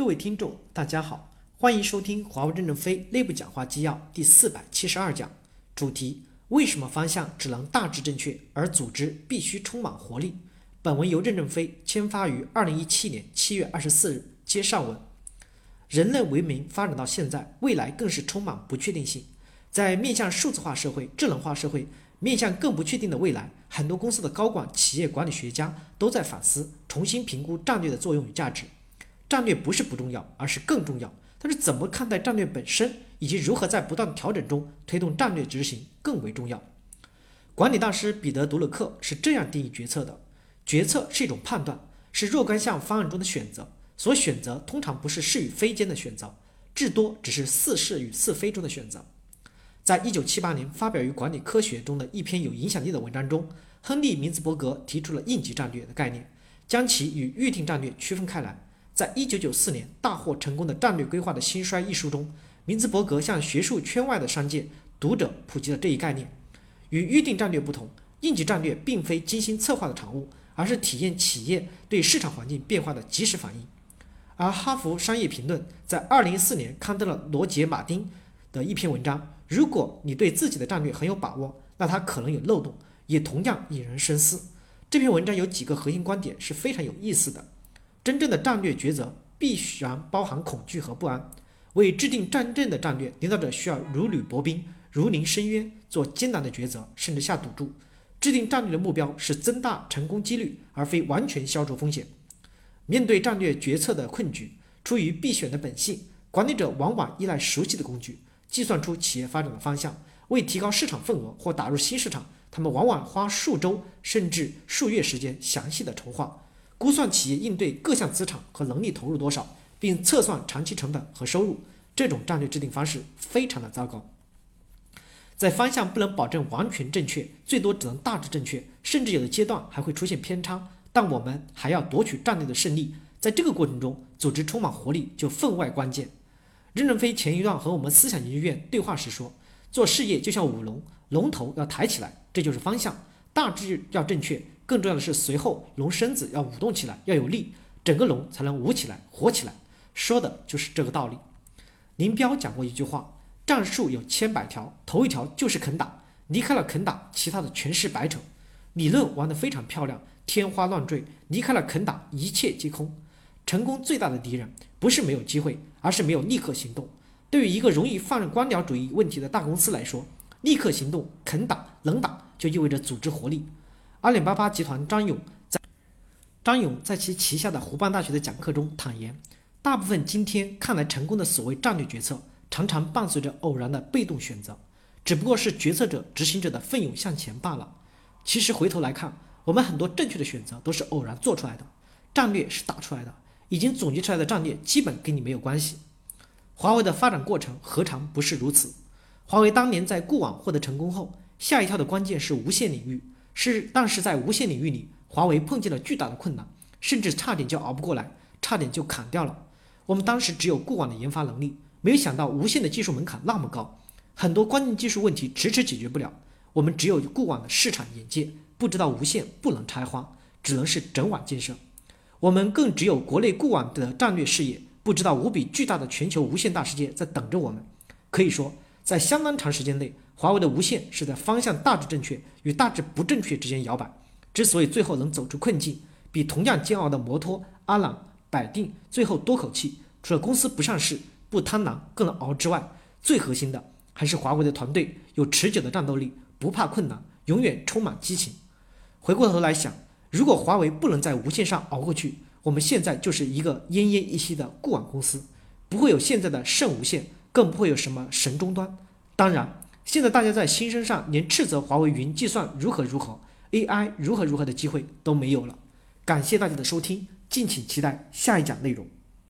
各位听众，大家好，欢迎收听华为任正非内部讲话纪要第四百七十二讲，主题：为什么方向只能大致正确，而组织必须充满活力？本文由任正非签发于二零一七年七月二十四日，接上文。人类文明发展到现在，未来更是充满不确定性。在面向数字化社会、智能化社会，面向更不确定的未来，很多公司的高管、企业管理学家都在反思，重新评估战略的作用与价值。战略不是不重要，而是更重要。但是怎么看待战略本身，以及如何在不断调整中推动战略执行更为重要。管理大师彼得·杜勒克是这样定义决策的：决策是一种判断，是若干项方案中的选择。所选择通常不是是与非间的选择，至多只是似是与似非中的选择。在一九七八年发表于《管理科学》中的一篇有影响力的文章中，亨利·明兹伯格提出了应急战略的概念，将其与预定战略区分开来。在一九九四年大获成功的《战略规划的兴衰》一书中，明兹伯格向学术圈外的商界读者普及了这一概念。与预定战略不同，应急战略并非精心策划的产物，而是体验企业对市场环境变化的及时反应。而《哈佛商业评论》在二零一四年刊登了罗杰·马丁的一篇文章：“如果你对自己的战略很有把握，那它可能有漏洞，也同样引人深思。”这篇文章有几个核心观点是非常有意思的。真正的战略抉择必然包含恐惧和不安。为制定真正的战略，领导者需要如履薄冰、如临深渊，做艰难的抉择，甚至下赌注。制定战略的目标是增大成功几率，而非完全消除风险。面对战略决策的困局，出于必选的本性，管理者往往依赖熟悉的工具，计算出企业发展的方向。为提高市场份额或打入新市场，他们往往花数周甚至数月时间详细的筹划。估算企业应对各项资产和能力投入多少，并测算长期成本和收入，这种战略制定方式非常的糟糕。在方向不能保证完全正确，最多只能大致正确，甚至有的阶段还会出现偏差。但我们还要夺取战略的胜利，在这个过程中，组织充满活力就分外关键。任正非前一段和我们思想研究院对话时说：“做事业就像舞龙，龙头要抬起来，这就是方向，大致要正确。”更重要的是，随后龙身子要舞动起来，要有力，整个龙才能舞起来、活起来。说的就是这个道理。林彪讲过一句话：“战术有千百条，头一条就是肯打，离开了肯打，其他的全是白扯。”理论玩得非常漂亮，天花乱坠，离开了肯打，一切皆空。成功最大的敌人不是没有机会，而是没有立刻行动。对于一个容易犯官僚主义问题的大公司来说，立刻行动、肯打、能打，就意味着组织活力。阿里巴巴集团张勇在张勇在其旗下的湖畔大学的讲课中坦言，大部分今天看来成功的所谓战略决策，常常伴随着偶然的被动选择，只不过是决策者、执行者的奋勇向前罢了。其实回头来看，我们很多正确的选择都是偶然做出来的，战略是打出来的，已经总结出来的战略基本跟你没有关系。华为的发展过程何尝不是如此？华为当年在固网获得成功后，下一跳的关键是无线领域。是，但是在无线领域里，华为碰见了巨大的困难，甚至差点就熬不过来，差点就砍掉了。我们当时只有固网的研发能力，没有想到无线的技术门槛那么高，很多关键技术问题迟迟解决不了。我们只有固网的市场眼界，不知道无线不能拆花，只能是整网建设。我们更只有国内固网的战略视野，不知道无比巨大的全球无线大世界在等着我们。可以说，在相当长时间内。华为的无线是在方向大致正确与大致不正确之间摇摆。之所以最后能走出困境，比同样煎熬的摩托、阿朗、百定最后多口气，除了公司不上市、不贪婪更能熬之外，最核心的还是华为的团队有持久的战斗力，不怕困难，永远充满激情。回过头来想，如果华为不能在无线上熬过去，我们现在就是一个奄奄一息的固网公司，不会有现在的圣无线，更不会有什么神终端。当然。现在大家在新生上连斥责华为云计算如何如何，AI 如何如何的机会都没有了。感谢大家的收听，敬请期待下一讲内容。